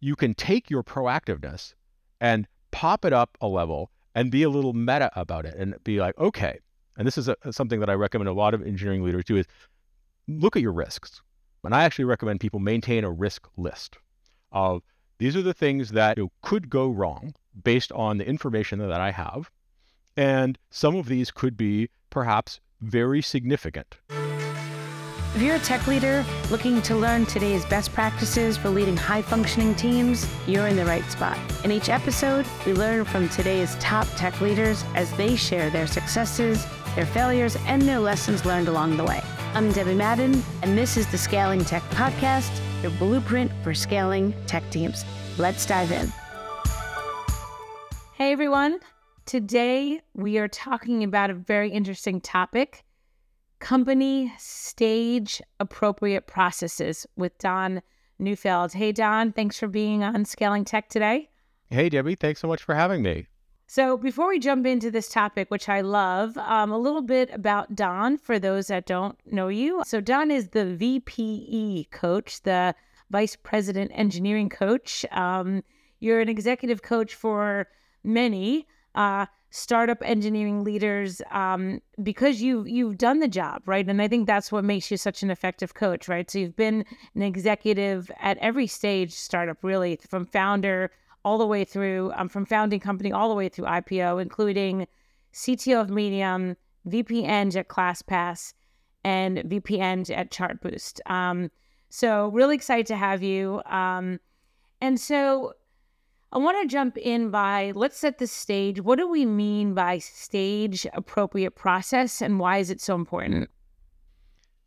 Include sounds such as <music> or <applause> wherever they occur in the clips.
you can take your proactiveness and pop it up a level and be a little meta about it and be like, okay, and this is a, something that I recommend a lot of engineering leaders do is look at your risks. And I actually recommend people maintain a risk list of these are the things that you know, could go wrong based on the information that I have. And some of these could be perhaps very significant. If you're a tech leader looking to learn today's best practices for leading high functioning teams, you're in the right spot. In each episode, we learn from today's top tech leaders as they share their successes, their failures, and their lessons learned along the way. I'm Debbie Madden, and this is the Scaling Tech Podcast, your blueprint for scaling tech teams. Let's dive in. Hey everyone. Today we are talking about a very interesting topic company stage appropriate processes with Don Neufeld. Hey, Don, thanks for being on Scaling Tech today. Hey, Debbie, thanks so much for having me. So, before we jump into this topic, which I love, um, a little bit about Don for those that don't know you. So, Don is the VPE coach, the Vice President Engineering Coach. Um, you're an executive coach for many. Uh, startup engineering leaders um, because you've you've done the job right? And i think that's what makes you such an effective coach right? So you've been an executive at every stage startup really from founder all the way through um, from founding company all the way through ipo including cto of medium vp eng at classpass and vp eng at chartboost. Um, so really excited to have you. Um, and so I want to jump in by let's set the stage. What do we mean by stage appropriate process and why is it so important?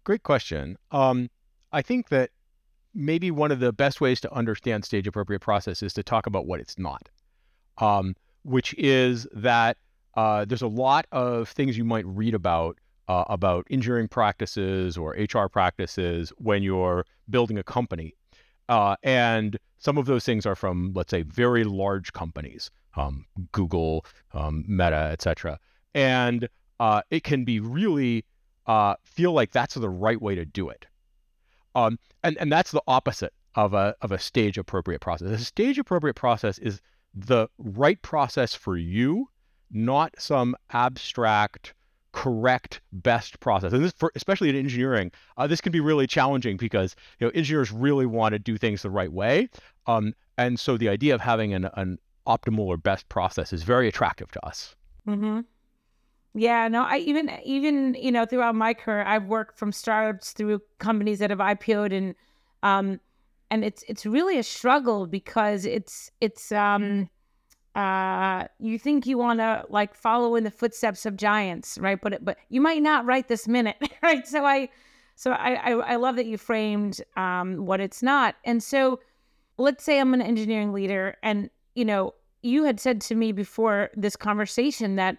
Great question. Um, I think that maybe one of the best ways to understand stage appropriate process is to talk about what it's not, um, which is that uh, there's a lot of things you might read about uh, about engineering practices or HR practices when you're building a company. Uh, and some of those things are from, let's say, very large companies, um, Google, um, Meta, et cetera. And uh, it can be really uh, feel like that's the right way to do it. Um, and, and that's the opposite of a, of a stage appropriate process. A stage appropriate process is the right process for you, not some abstract correct best process. And this for especially in engineering uh, this can be really challenging because you know engineers really want to do things the right way. Um, and so the idea of having an, an optimal or best process is very attractive to us. Mm-hmm. yeah no i even even you know throughout my career i've worked from startups through companies that have ipo'd and um and it's it's really a struggle because it's it's um uh, you think you want to like follow in the footsteps of giants, right? But but you might not right this minute, <laughs> right? So I, so I I, I love that you framed um, what it's not. And so, let's say I'm an engineering leader, and you know you had said to me before this conversation that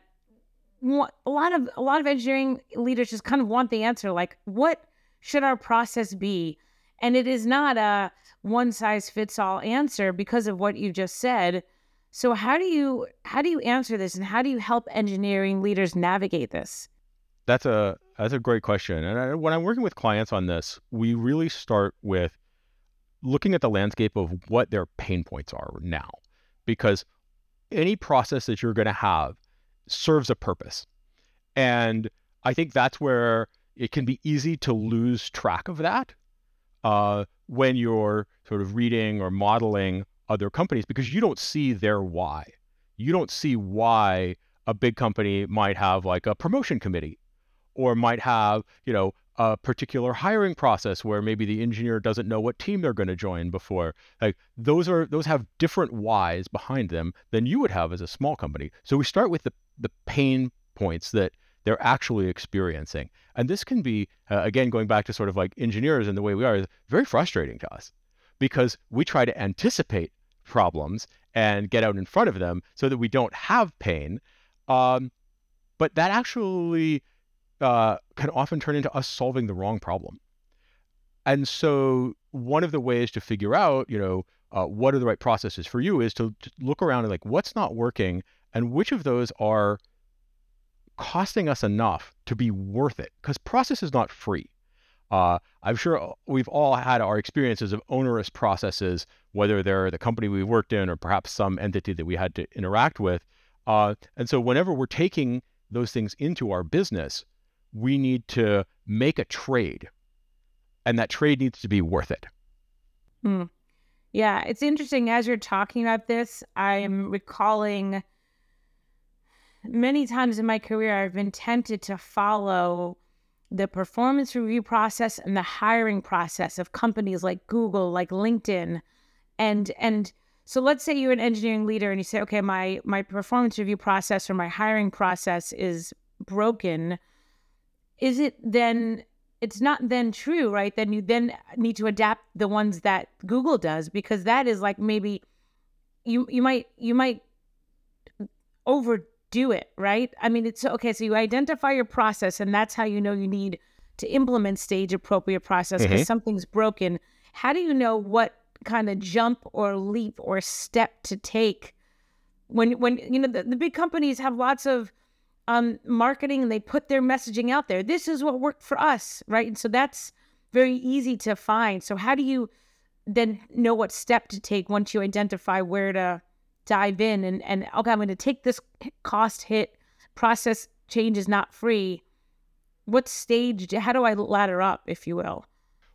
a lot of a lot of engineering leaders just kind of want the answer, like what should our process be? And it is not a one size fits all answer because of what you just said so how do you how do you answer this and how do you help engineering leaders navigate this? That's a that's a great question. And I, when I'm working with clients on this, we really start with looking at the landscape of what their pain points are now because any process that you're going to have serves a purpose. And I think that's where it can be easy to lose track of that uh, when you're sort of reading or modeling other companies because you don't see their why. You don't see why a big company might have like a promotion committee or might have, you know, a particular hiring process where maybe the engineer doesn't know what team they're going to join before. Like those are those have different whys behind them than you would have as a small company. So we start with the the pain points that they're actually experiencing. And this can be uh, again going back to sort of like engineers and the way we are very frustrating to us because we try to anticipate problems and get out in front of them so that we don't have pain. Um, but that actually uh, can often turn into us solving the wrong problem. And so one of the ways to figure out, you know, uh, what are the right processes for you is to, to look around and like what's not working and which of those are costing us enough to be worth it because process is not free. Uh, I'm sure we've all had our experiences of onerous processes, whether they're the company we worked in or perhaps some entity that we had to interact with. Uh, and so, whenever we're taking those things into our business, we need to make a trade, and that trade needs to be worth it. Hmm. Yeah, it's interesting as you're talking about this, I'm recalling many times in my career I've been tempted to follow the performance review process and the hiring process of companies like Google, like LinkedIn. And and so let's say you're an engineering leader and you say, okay, my my performance review process or my hiring process is broken. Is it then it's not then true, right? Then you then need to adapt the ones that Google does because that is like maybe you you might you might overdo it, right? I mean, it's okay. So you identify your process, and that's how you know you need to implement stage appropriate process because mm-hmm. something's broken. How do you know what kind of jump or leap or step to take when when you know the, the big companies have lots of um, marketing and they put their messaging out there. This is what worked for us, right? And so that's very easy to find. So how do you then know what step to take once you identify where to dive in and and okay, I'm going to take this cost hit. Process change is not free. What stage? How do I ladder up, if you will?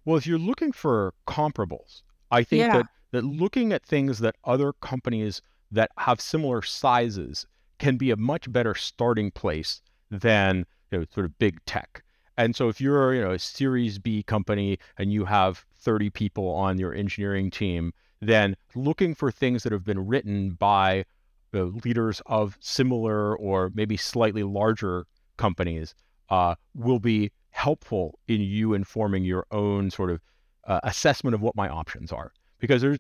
Well, if you're looking for comparables, I think yeah. that that looking at things that other companies that have similar sizes can be a much better starting place than you know, sort of big tech. And so if you're you know a Series B company and you have 30 people on your engineering team, then looking for things that have been written by the leaders of similar or maybe slightly larger companies uh, will be helpful in you informing your own sort of uh, assessment of what my options are. Because there's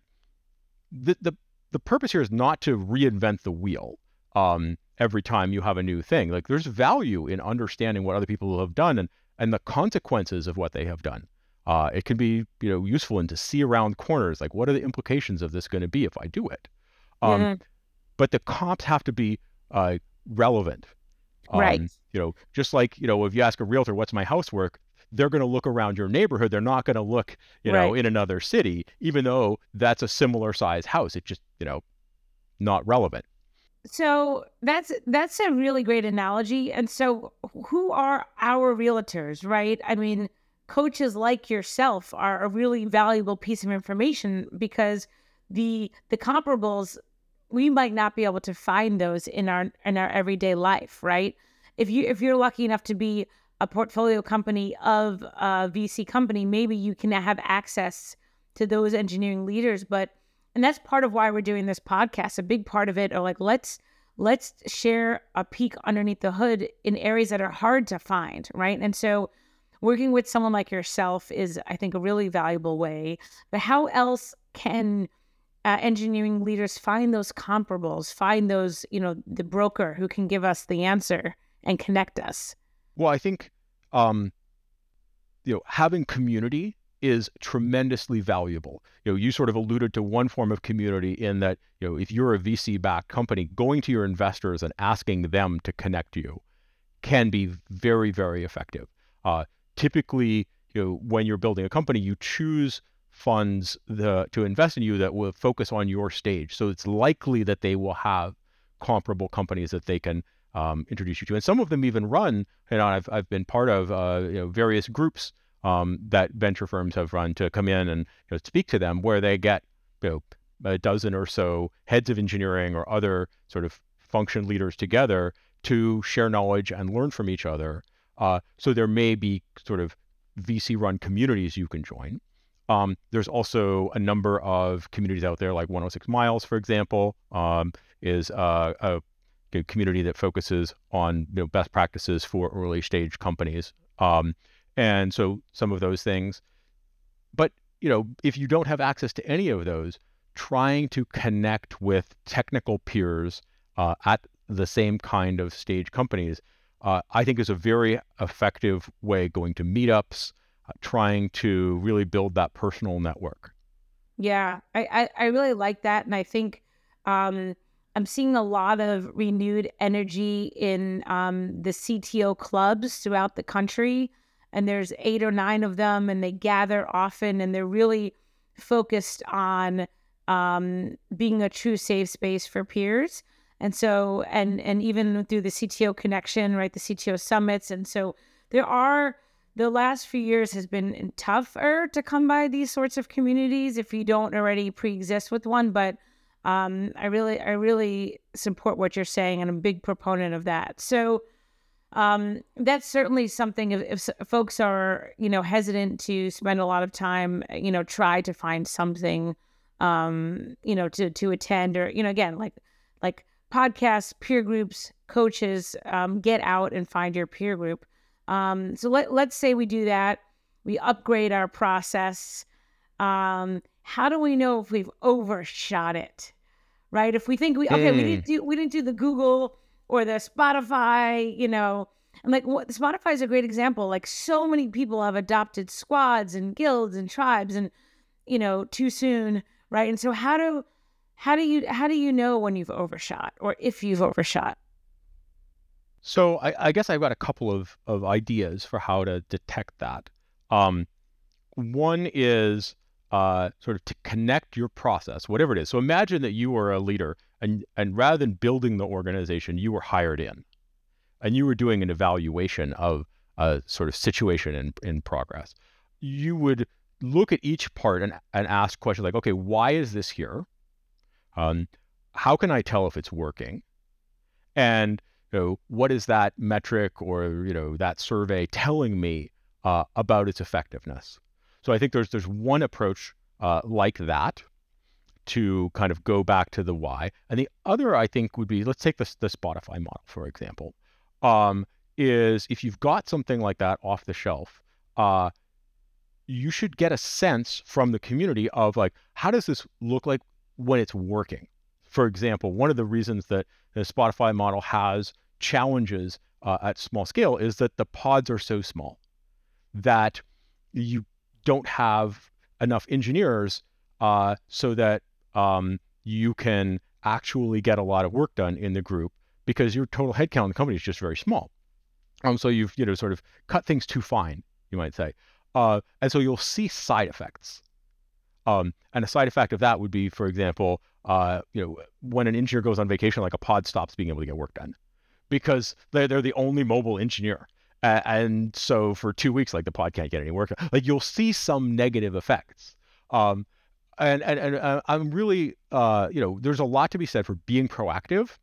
the, the the purpose here is not to reinvent the wheel um, every time you have a new thing. Like there's value in understanding what other people have done and and the consequences of what they have done. Uh, it can be you know useful and to see around corners like what are the implications of this going to be if I do it. Um, mm-hmm. But the comps have to be uh, relevant. Um, right. You know, just like you know, if you ask a realtor, "What's my housework?" They're going to look around your neighborhood. They're not going to look, you know, right. in another city, even though that's a similar size house. It's just, you know, not relevant. So that's that's a really great analogy. And so who are our realtors, right? I mean, coaches like yourself are a really valuable piece of information because the the comparables we might not be able to find those in our in our everyday life, right? If you if you're lucky enough to be a portfolio company of a VC company, maybe you can have access to those engineering leaders, but and that's part of why we're doing this podcast a big part of it are like let's let's share a peek underneath the hood in areas that are hard to find right and so working with someone like yourself is i think a really valuable way but how else can uh, engineering leaders find those comparables find those you know the broker who can give us the answer and connect us well i think um you know having community is tremendously valuable. You know, you sort of alluded to one form of community in that, you know, if you're a VC backed company, going to your investors and asking them to connect you can be very, very effective. Uh, typically, you know, when you're building a company, you choose funds the, to invest in you that will focus on your stage. So it's likely that they will have comparable companies that they can um, introduce you to. And some of them even run, you know, I've, I've been part of uh, you know, various groups um, that venture firms have run to come in and you know, speak to them, where they get you know, a dozen or so heads of engineering or other sort of function leaders together to share knowledge and learn from each other. Uh, so there may be sort of VC run communities you can join. Um, there's also a number of communities out there, like 106 Miles, for example, um, is uh, a, a, community that focuses on you know, best practices for early stage companies. Um, and so some of those things. But, you know, if you don't have access to any of those, trying to connect with technical peers uh, at the same kind of stage companies, uh, I think is a very effective way going to meetups, uh, trying to really build that personal network. Yeah, I, I, I really like that. And I think um, I'm seeing a lot of renewed energy in um, the CTO clubs throughout the country and there's eight or nine of them and they gather often and they're really focused on um, being a true safe space for peers and so and and even through the cto connection right the cto summits. And so there are the last few years has been tougher to come by these sorts of communities if you don't already pre-exist with one. But um, i really i really support what you're saying and i'm a big proponent of that. So um, that's certainly something if, if, folks are you know hesitant to spend a lot of time you know try to find something um, you know to to attend or you know again like like podcasts peer groups coaches um, get out and find your peer group um, so let, let's say we do that we upgrade our process um, how do we know if we've overshot it right if we think we okay mm. we didn't do we didn't do the google or the Spotify, you know. And like what Spotify is a great example. Like so many people have adopted squads and guilds and tribes and you know, too soon, right? And so how do how do you how do you know when you've overshot or if you've overshot? So I, I guess I've got a couple of, of ideas for how to detect that. Um, one is uh, sort of to connect your process, whatever it is. So imagine that you are a leader and, and rather than building the organization, you were hired in and you were doing an evaluation of a sort of situation in, in progress. You would look at each part and, and ask questions like, okay, why is this here? Um, how can I tell if it's working? And you know, what is that metric or you know that survey telling me uh, about its effectiveness? So I think there's there's one approach uh, like that to kind of go back to the why. And the other, I think, would be let's take the, the Spotify model, for example, um, is if you've got something like that off the shelf, uh, you should get a sense from the community of like, how does this look like when it's working? For example, one of the reasons that the Spotify model has challenges uh, at small scale is that the pods are so small that you don't have enough engineers uh, so that um, you can actually get a lot of work done in the group because your total headcount in the company is just very small. Um, so you've you know sort of cut things too fine, you might say, uh, and so you'll see side effects. Um, and a side effect of that would be, for example, uh, you know, when an engineer goes on vacation, like a pod stops being able to get work done because they're, they're the only mobile engineer. Uh, and so for two weeks, like the pod can't get any work. Like you'll see some negative effects. Um, and and, and uh, I'm really uh, you know there's a lot to be said for being proactive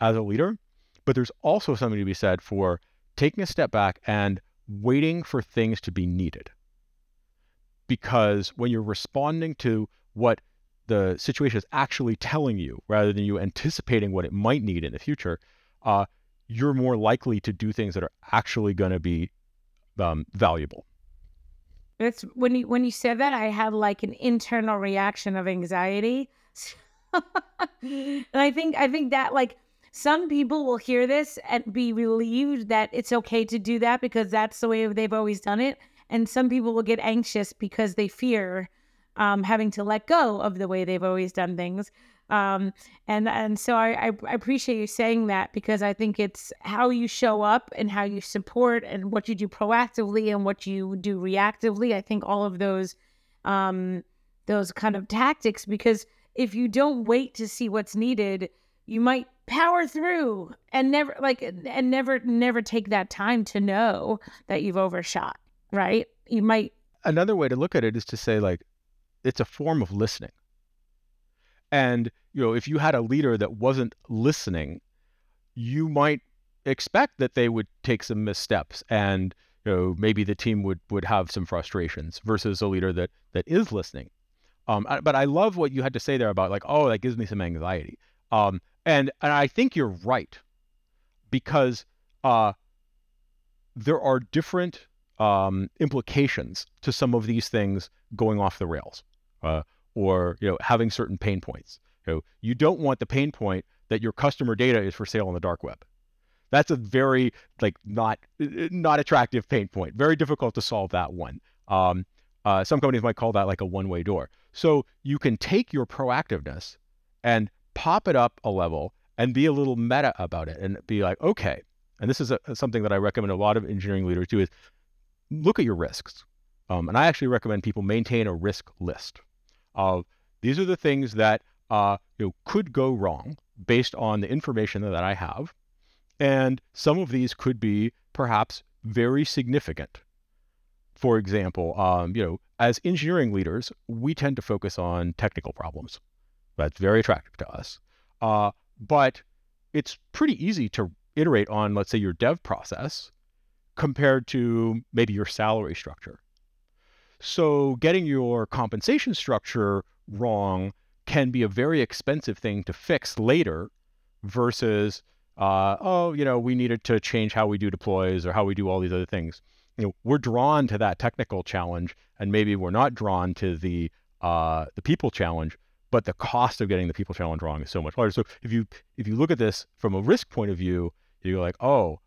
as a leader, but there's also something to be said for taking a step back and waiting for things to be needed. Because when you're responding to what the situation is actually telling you, rather than you anticipating what it might need in the future, uh, you're more likely to do things that are actually going to be um, valuable. It's when you when you said that, I had like an internal reaction of anxiety. <laughs> and I think I think that like some people will hear this and be relieved that it's okay to do that because that's the way they've always done it. And some people will get anxious because they fear um, having to let go of the way they've always done things. Um, and and so I, I appreciate you saying that because I think it's how you show up and how you support and what you do proactively and what you do reactively. I think all of those um, those kind of tactics because if you don't wait to see what's needed, you might power through and never like and never never take that time to know that you've overshot. Right? You might. Another way to look at it is to say like it's a form of listening and you know, if you had a leader that wasn't listening, you might expect that they would take some missteps and you know maybe the team would would have some frustrations versus a leader that that is listening. Um, but I love what you had to say there about like, oh, that gives me some anxiety. Um, and and I think you're right because uh, there are different um, implications to some of these things going off the rails. Uh, or you know having certain pain points. You know, you don't want the pain point that your customer data is for sale on the dark web. That's a very like not not attractive pain point. Very difficult to solve that one. Um, uh, some companies might call that like a one-way door. So you can take your proactiveness and pop it up a level and be a little meta about it and be like, okay. And this is a, something that I recommend a lot of engineering leaders do is look at your risks. Um, and I actually recommend people maintain a risk list of these are the things that uh, you know could go wrong based on the information that I have, and some of these could be perhaps very significant. For example, um, you know, as engineering leaders, we tend to focus on technical problems. That's very attractive to us. Uh, but it's pretty easy to iterate on, let's say, your dev process compared to maybe your salary structure. So getting your compensation structure wrong can be a very expensive thing to fix later versus uh, oh, you know, we needed to change how we do deploys or how we do all these other things. You know, we're drawn to that technical challenge, and maybe we're not drawn to the uh, the people challenge. But the cost of getting the people challenge wrong is so much larger. So if you if you look at this from a risk point of view, you're like, oh,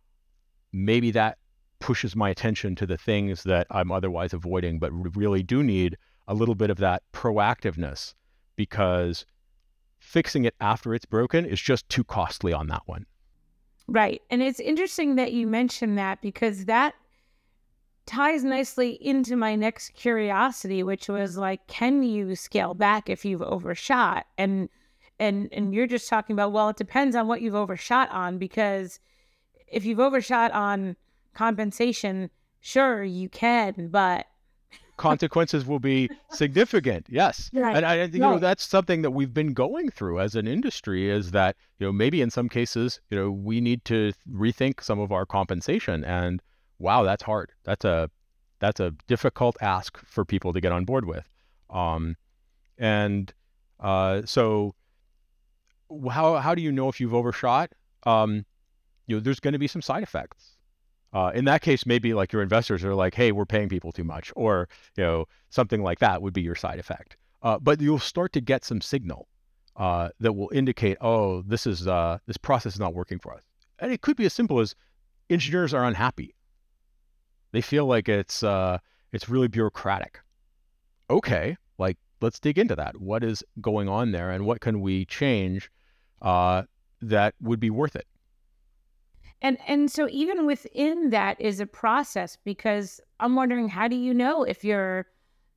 maybe that pushes my attention to the things that I'm otherwise avoiding, but really do need a little bit of that proactiveness because fixing it after it's broken is just too costly on that one. Right. And it's interesting that you mentioned that because that ties nicely into my next curiosity, which was like, can you scale back if you've overshot? And and and you're just talking about, well, it depends on what you've overshot on, because if you've overshot on compensation, sure you can, but consequences will be significant. Yes, <laughs> right. and I think you know that's something that we've been going through as an industry. Is that you know maybe in some cases you know we need to rethink some of our compensation. And wow, that's hard. That's a that's a difficult ask for people to get on board with. Um, and uh, so how how do you know if you've overshot? Um, you know, there's going to be some side effects. Uh, in that case, maybe like your investors are like, "Hey, we're paying people too much," or you know, something like that would be your side effect. Uh, but you'll start to get some signal uh, that will indicate, "Oh, this is uh, this process is not working for us." And it could be as simple as engineers are unhappy. They feel like it's uh, it's really bureaucratic. Okay, like let's dig into that. What is going on there, and what can we change uh, that would be worth it? And and so even within that is a process because I'm wondering how do you know if your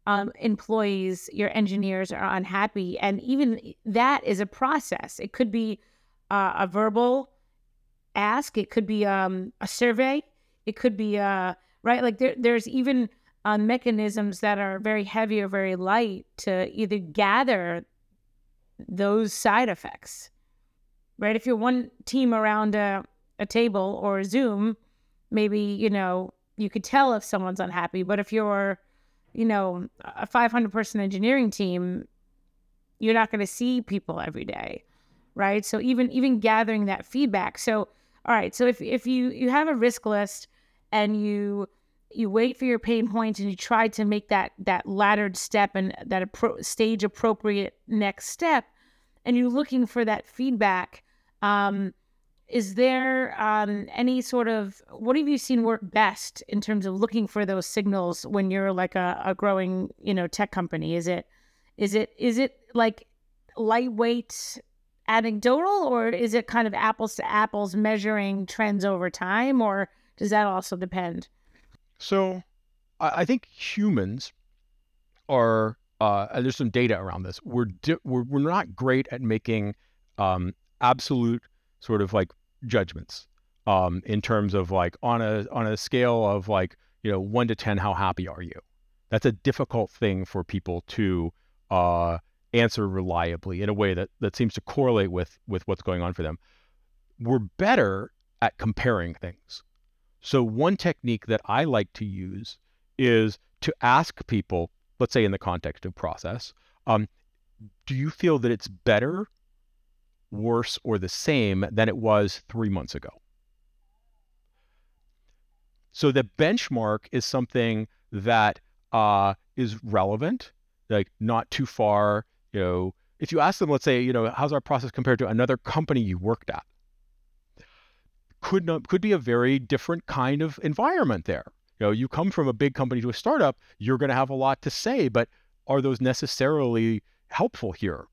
um, employees, your engineers are unhappy, and even that is a process. It could be uh, a verbal ask, it could be um, a survey, it could be uh, right? Like there, there's even uh, mechanisms that are very heavy or very light to either gather those side effects right? If you're one team around a a table or Zoom, maybe, you know, you could tell if someone's unhappy. But if you're, you know, a 500 person engineering team, you're not going to see people every day. Right. So even, even gathering that feedback. So, all right. So if, if you, you have a risk list and you, you wait for your pain points and you try to make that, that laddered step and that appro- stage appropriate next step, and you're looking for that feedback, um, is there um, any sort of what have you seen work best in terms of looking for those signals when you're like a, a growing you know tech company? Is it is it is it like lightweight anecdotal or is it kind of apples to apples measuring trends over time or does that also depend? So i think humans are uh, there's some data around this. We're, di- we're we're not great at making um, absolute sort of like judgments um, in terms of like on a on a scale of like you know one to ten, how happy are you? That's a difficult thing for people to uh, answer reliably in a way that that seems to correlate with with what's going on for them. We're better at comparing things. So one technique that I like to use is to ask people, let's say in the context of process, um, do you feel that it's better worse, or the same than it was three months ago. So the benchmark is something that uh, is relevant, like not too far. You know, if you ask them, let's say, you know, how's our process compared to another company you worked at? Could not could be a very different kind of environment there. You know, you come from a big company to a startup, you're going to have a lot to say, but are those necessarily helpful here?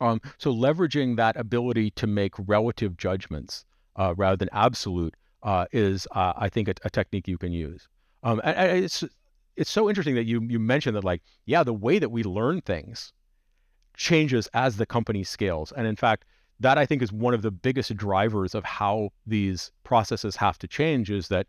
Um, so leveraging that ability to make relative judgments uh, rather than absolute uh, is, uh, I think, a, a, technique you can use. Um, and, and it's it's so interesting that you you mentioned that like yeah, the way that we learn things changes as the company scales, and in fact, that I think is one of the biggest drivers of how these processes have to change is that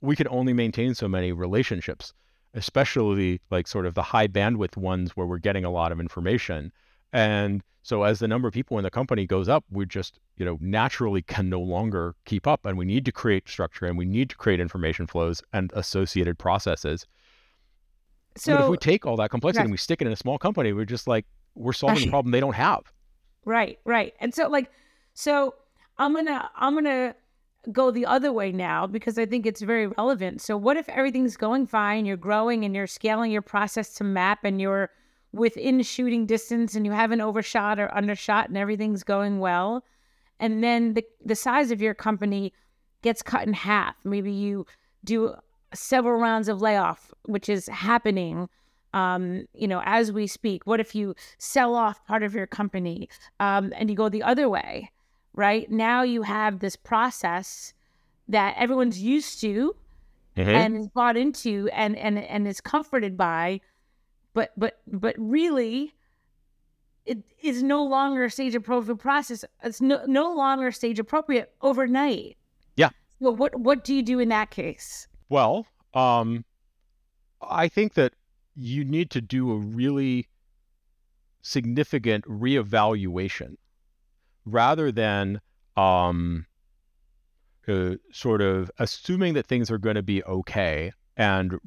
we can only maintain so many relationships, especially like sort of the high bandwidth ones where we're getting a lot of information. And so as the number of people in the company goes up, we just, you know, naturally can no longer keep up and we need to create structure and we need to create information flows and associated processes. So but if we take all that complexity right. and we stick it in a small company, we're just like we're solving right. a problem they don't have. Right, right. And so like so I'm going to I'm going to go the other way now because I think it's very relevant. So what if everything's going fine, you're growing and you're scaling your process to map and you're within shooting distance and you haven't overshot or undershot and everything's going well. And then the, the size of your company gets cut in half. Maybe you do several rounds of layoff, which is happening, um, you know, as we speak. What if you sell off part of your company um, and you go the other way, right? Now you have this process that everyone's used to mm-hmm. and is bought into and, and, and is comforted by but but but really it is no longer stage appropriate process. It's no, no longer stage appropriate overnight. Yeah. Well what what do you do in that case? Well um i think that you need to do a really significant reevaluation rather than um uh, sort of assuming that things are going to be okay and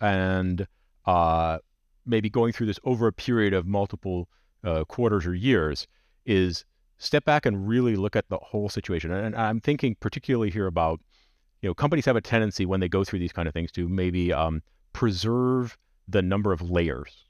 and uh maybe going through this over a period of multiple uh, quarters or years is step back and really look at the whole situation. And I'm thinking particularly here about, you know, companies have a tendency when they go through these kind of things to maybe um, preserve the number of layers.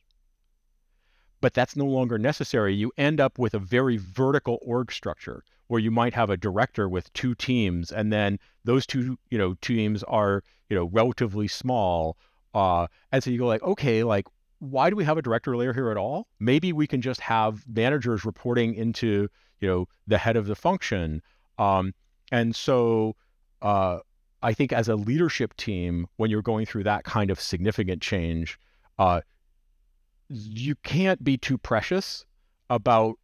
But that's no longer necessary. You end up with a very vertical org structure where you might have a director with two teams, and then those two, you know, teams are, you know, relatively small. Uh, and so you go like, okay, like why do we have a director layer here at all? Maybe we can just have managers reporting into you know the head of the function. Um, and so uh, I think as a leadership team, when you're going through that kind of significant change, uh, you can't be too precious about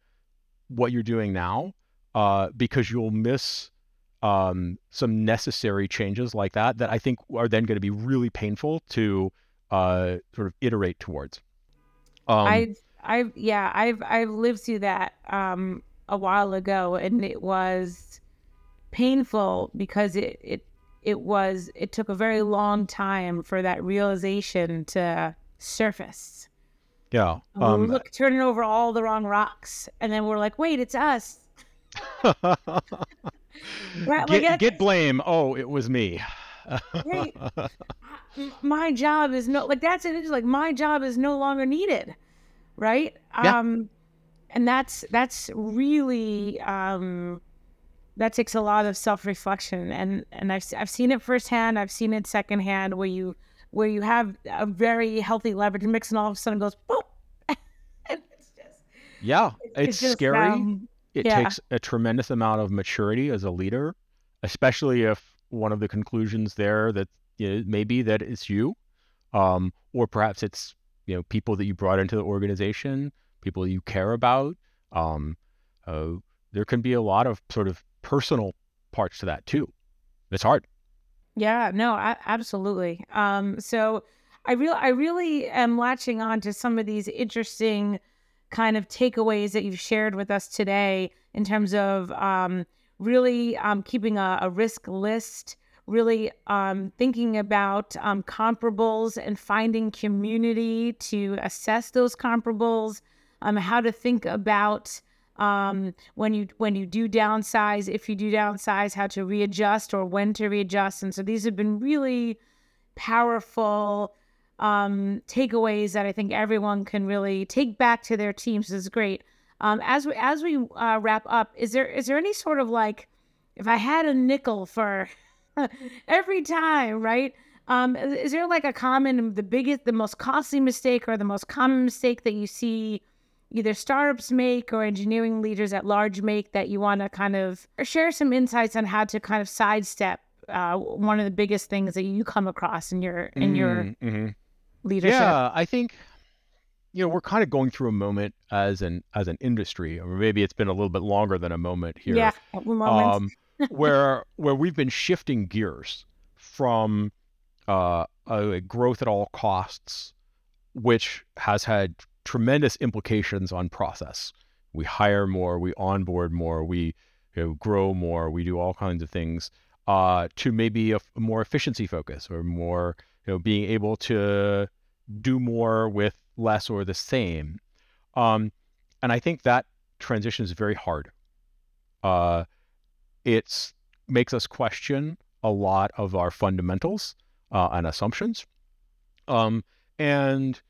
what you're doing now uh, because you'll miss um, some necessary changes like that that I think are then going to be really painful to uh, sort of iterate towards. Um, I've, I've, yeah, I've, I've lived through that um, a while ago, and it was painful because it, it, it was, it took a very long time for that realization to surface. Yeah. Um, we look turning over all the wrong rocks, and then we're like, "Wait, it's us." <laughs> right, get, get blame. Oh, it was me. Right <laughs> my job is no like that's it. It's like my job is no longer needed, right? Yeah. Um, and that's that's really um, that takes a lot of self reflection, and and I've I've seen it firsthand. I've seen it secondhand where you where you have a very healthy leverage mix, and all of a sudden goes <laughs> it's just yeah, it's, it's just, scary. Um, it yeah. takes a tremendous amount of maturity as a leader, especially if one of the conclusions there that you know, maybe that it's you, um, or perhaps it's you know people that you brought into the organization, people you care about. Um, uh, there can be a lot of sort of personal parts to that too. It's hard. Yeah, no, absolutely. Um, so I really, I really am latching on to some of these interesting kind of takeaways that you've shared with us today in terms of um, really um, keeping a, a risk list really um, thinking about um, comparables and finding community to assess those comparables, um, how to think about um, when you when you do downsize, if you do downsize, how to readjust or when to readjust. And so these have been really powerful um, takeaways that I think everyone can really take back to their teams. Is great. Um, as we as we uh, wrap up, is there is there any sort of like if I had a nickel for <laughs> every time, right? Um, is there like a common, the biggest, the most costly mistake or the most common mistake that you see either startups make or engineering leaders at large make that you want to kind of share some insights on how to kind of sidestep uh, one of the biggest things that you come across in your in your mm-hmm. leadership? Yeah, I think you know we're kind of going through a moment as an as an industry, or maybe it's been a little bit longer than a moment here. Yeah, um, where where we've been shifting gears from uh, a growth at all costs, which has had tremendous implications on process. We hire more, we onboard more, we you know, grow more, we do all kinds of things. Uh, to maybe a, a more efficiency focus or more, you know, being able to do more with less or the same. Um, and I think that transition is very hard. Uh, it makes us question a lot of our fundamentals uh, and assumptions. Um, and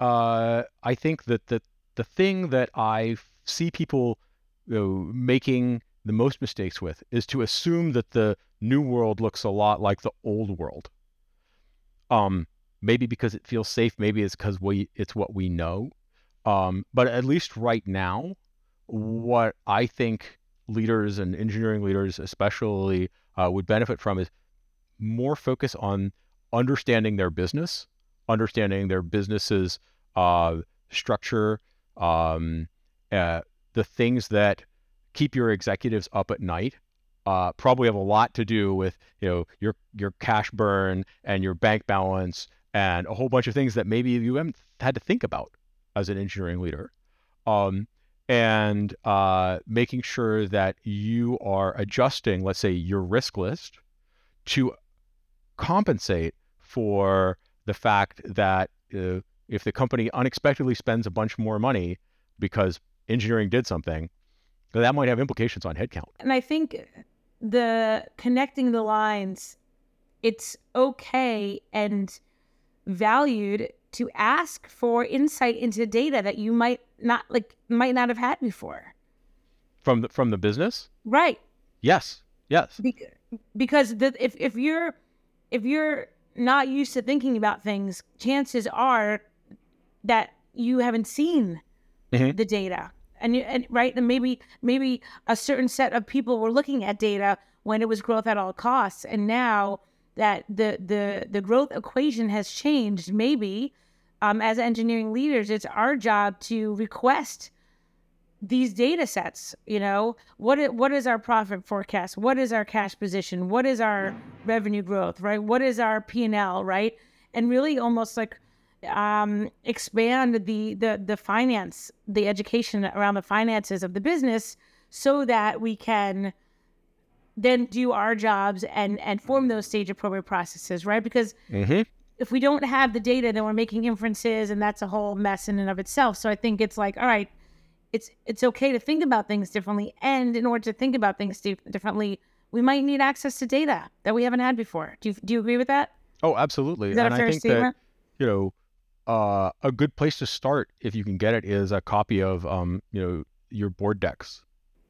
uh, I think that the the thing that I see people you know, making the most mistakes with is to assume that the new world looks a lot like the old world. Um, maybe because it feels safe, maybe it's because we it's what we know. Um, but at least right now, what I think leaders and engineering leaders especially uh, would benefit from is more focus on understanding their business, understanding their business's uh, structure, um, uh, the things that keep your executives up at night. Uh, probably have a lot to do with you know your your cash burn and your bank balance and a whole bunch of things that maybe you haven't had to think about as an engineering leader. Um, and uh, making sure that you are adjusting, let's say, your risk list to compensate for the fact that uh, if the company unexpectedly spends a bunch more money because engineering did something, that might have implications on headcount. And I think the connecting the lines, it's okay and valued to ask for insight into data that you might not like might not have had before. From the from the business? Right. Yes. Yes. Be- because the, if if you're if you're not used to thinking about things chances are that you haven't seen Mhm. the data. And you and right and maybe maybe a certain set of people were looking at data when it was growth at all costs and now that the the the growth equation has changed. Maybe um, as engineering leaders it's our job to request these data sets you know? What what is our profit forecast? What is our cash position? What is our revenue growth right? What is our p&l right? And really almost like um, expand the the the finance the education around the finances of the business so that we can then do our jobs and and form those stage appropriate processes right? Because mm-hmm. if we don't have the data then we're making inferences and that's a whole mess in and of itself. So i think it's like all right it's it's okay to think about things differently. And in order to think about things di- differently we might need access to data that we haven't had before. Do you, do you agree with that? Oh absolutely. Is that and a fair i think statement? that you know uh, a good place to start if you can get it is a copy of um, you know your board decks.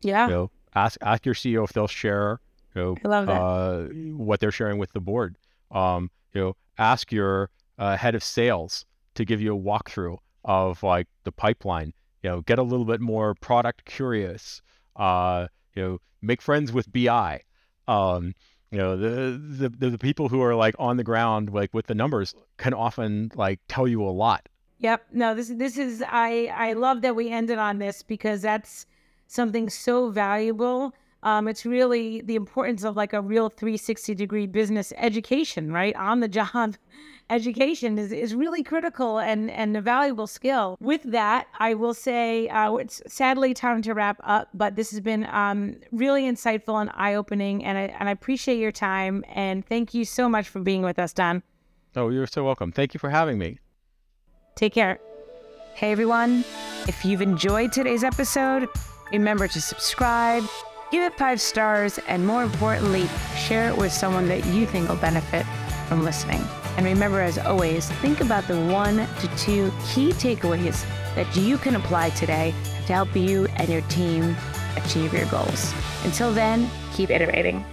Yeah. You know ask ask your ceo if they'll share you know i love that uh, what they're sharing with the board. Um, you know, ask your uh, head of sales to give you a walkthrough of like the pipeline. You know, get a little bit more product curious. Uh, you know, make friends with BI. Um, you know, the, the the the people who are like on the ground, like with the numbers, can often like tell you a lot. Yep. No, this this is I I love that we ended on this because that's something so valuable. Um, it's really the importance of like a real 360 degree business education, right? On the job <laughs> education is, is really critical and, and a valuable skill. With that, I will say uh, it's sadly time to wrap up, but this has been um, really insightful and eye opening, and I, and I appreciate your time. And thank you so much for being with us, Don. Oh, you're so welcome. Thank you for having me. Take care. Hey everyone, if you've enjoyed today's episode, remember to subscribe, give it five stars, and more importantly, share it with someone that you think will benefit from listening. And remember, as always, think about the one to two key takeaways that you can apply today to help you and your team achieve your goals. Until then, keep iterating.